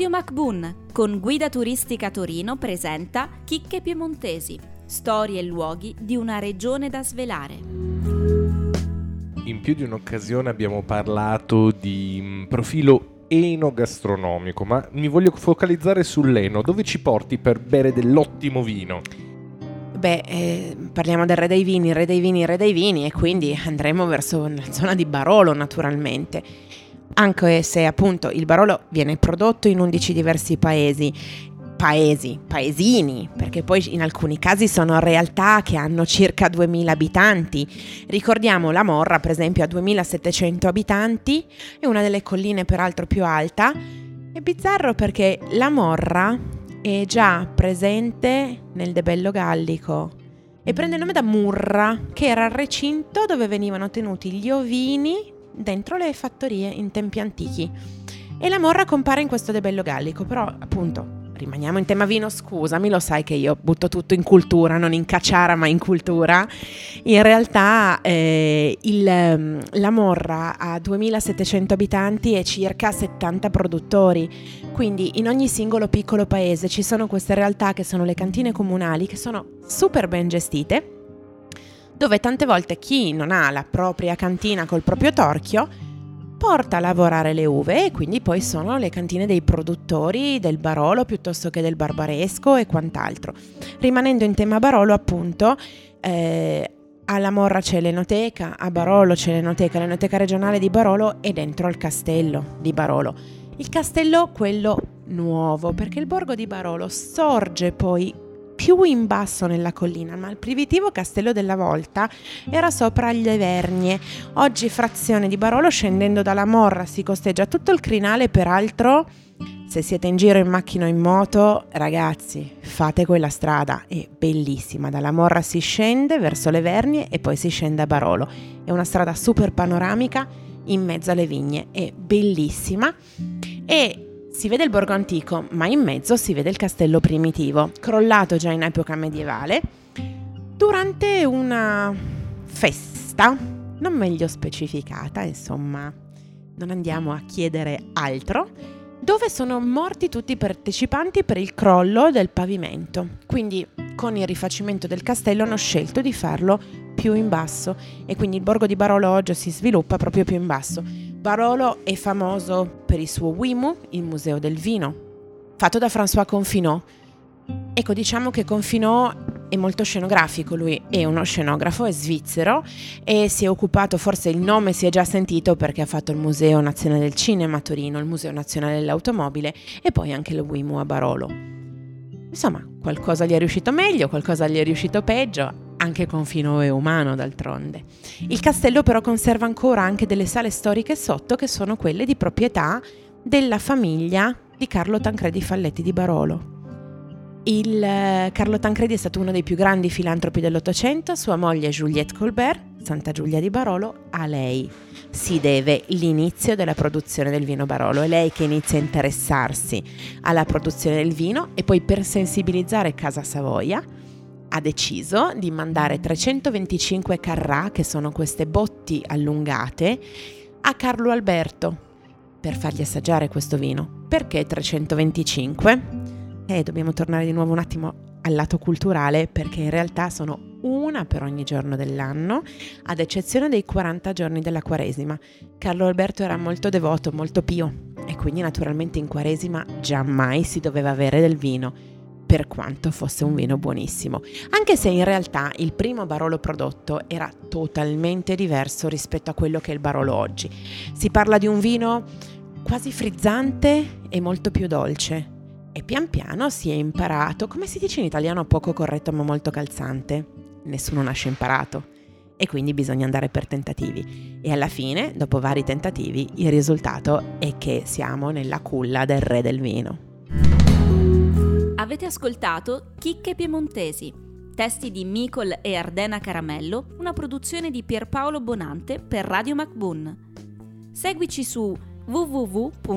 Radio MacBoon con Guida Turistica Torino presenta Chicche Piemontesi, storie e luoghi di una regione da svelare. In più di un'occasione abbiamo parlato di mm, profilo enogastronomico, ma mi voglio focalizzare sull'eno. Dove ci porti per bere dell'ottimo vino? Beh, eh, parliamo del re dei vini, re dei vini, re dei vini e quindi andremo verso la zona di Barolo naturalmente anche se appunto il Barolo viene prodotto in 11 diversi paesi paesi, paesini, perché poi in alcuni casi sono realtà che hanno circa 2000 abitanti. Ricordiamo la Morra, per esempio, ha 2700 abitanti, è una delle colline peraltro più alta. È bizzarro perché la Morra è già presente nel Debello Gallico e prende il nome da Murra, che era il recinto dove venivano tenuti gli ovini dentro le fattorie in tempi antichi. E la morra compare in questo debello gallico, però appunto rimaniamo in tema vino, scusami, lo sai che io butto tutto in cultura, non in cacciara ma in cultura. In realtà eh, il, ehm, la Morra ha 2700 abitanti e circa 70 produttori, quindi in ogni singolo piccolo paese ci sono queste realtà che sono le cantine comunali che sono super ben gestite dove tante volte chi non ha la propria cantina col proprio torchio porta a lavorare le uve e quindi poi sono le cantine dei produttori del Barolo piuttosto che del Barbaresco e quant'altro. Rimanendo in tema Barolo appunto, eh, alla Morra c'è l'enoteca, a Barolo c'è l'enoteca, l'enoteca regionale di Barolo è dentro al castello di Barolo. Il castello quello nuovo, perché il borgo di Barolo sorge poi più in basso nella collina, ma il primitivo castello della Volta era sopra gli Evernie. Oggi frazione di Barolo scendendo dalla Morra si costeggia tutto il crinale, peraltro se siete in giro in macchina o in moto, ragazzi, fate quella strada, è bellissima. Dalla Morra si scende verso le Vernie e poi si scende a Barolo. È una strada super panoramica in mezzo alle vigne, è bellissima. E si vede il borgo antico, ma in mezzo si vede il castello primitivo, crollato già in epoca medievale, durante una festa, non meglio specificata, insomma, non andiamo a chiedere altro, dove sono morti tutti i partecipanti per il crollo del pavimento. Quindi con il rifacimento del castello hanno scelto di farlo più in basso e quindi il borgo di Barolo oggi si sviluppa proprio più in basso. Barolo è famoso per il suo Wimu, il museo del vino, fatto da François Confinot. Ecco, diciamo che Confinot è molto scenografico, lui è uno scenografo, è svizzero e si è occupato, forse il nome si è già sentito perché ha fatto il Museo Nazionale del Cinema a Torino, il Museo Nazionale dell'Automobile e poi anche il Wimu a Barolo. Insomma, qualcosa gli è riuscito meglio, qualcosa gli è riuscito peggio, anche con fino e umano d'altronde. Il castello però conserva ancora anche delle sale storiche sotto che sono quelle di proprietà della famiglia di Carlo Tancredi Falletti di Barolo. Il, eh, Carlo Tancredi è stato uno dei più grandi filantropi dell'Ottocento, sua moglie Juliette Colbert, Santa Giulia di Barolo, a lei si deve l'inizio della produzione del vino Barolo. È lei che inizia a interessarsi alla produzione del vino e poi per sensibilizzare Casa Savoia ha deciso di mandare 325 carrà, che sono queste botti allungate, a Carlo Alberto per fargli assaggiare questo vino. Perché 325? Eh, dobbiamo tornare di nuovo un attimo al lato culturale perché in realtà sono una per ogni giorno dell'anno, ad eccezione dei 40 giorni della Quaresima. Carlo Alberto era molto devoto, molto pio e quindi naturalmente in Quaresima giammai si doveva avere del vino per quanto fosse un vino buonissimo, anche se in realtà il primo Barolo prodotto era totalmente diverso rispetto a quello che è il Barolo oggi. Si parla di un vino quasi frizzante e molto più dolce. E pian piano si è imparato, come si dice in italiano poco corretto ma molto calzante. Nessuno nasce imparato e quindi bisogna andare per tentativi. E alla fine, dopo vari tentativi, il risultato è che siamo nella culla del re del vino. Avete ascoltato Chicche Piemontesi, testi di Micol e Ardena Caramello, una produzione di Pierpaolo Bonante per Radio MacBoon. Seguici su www.mbun.it.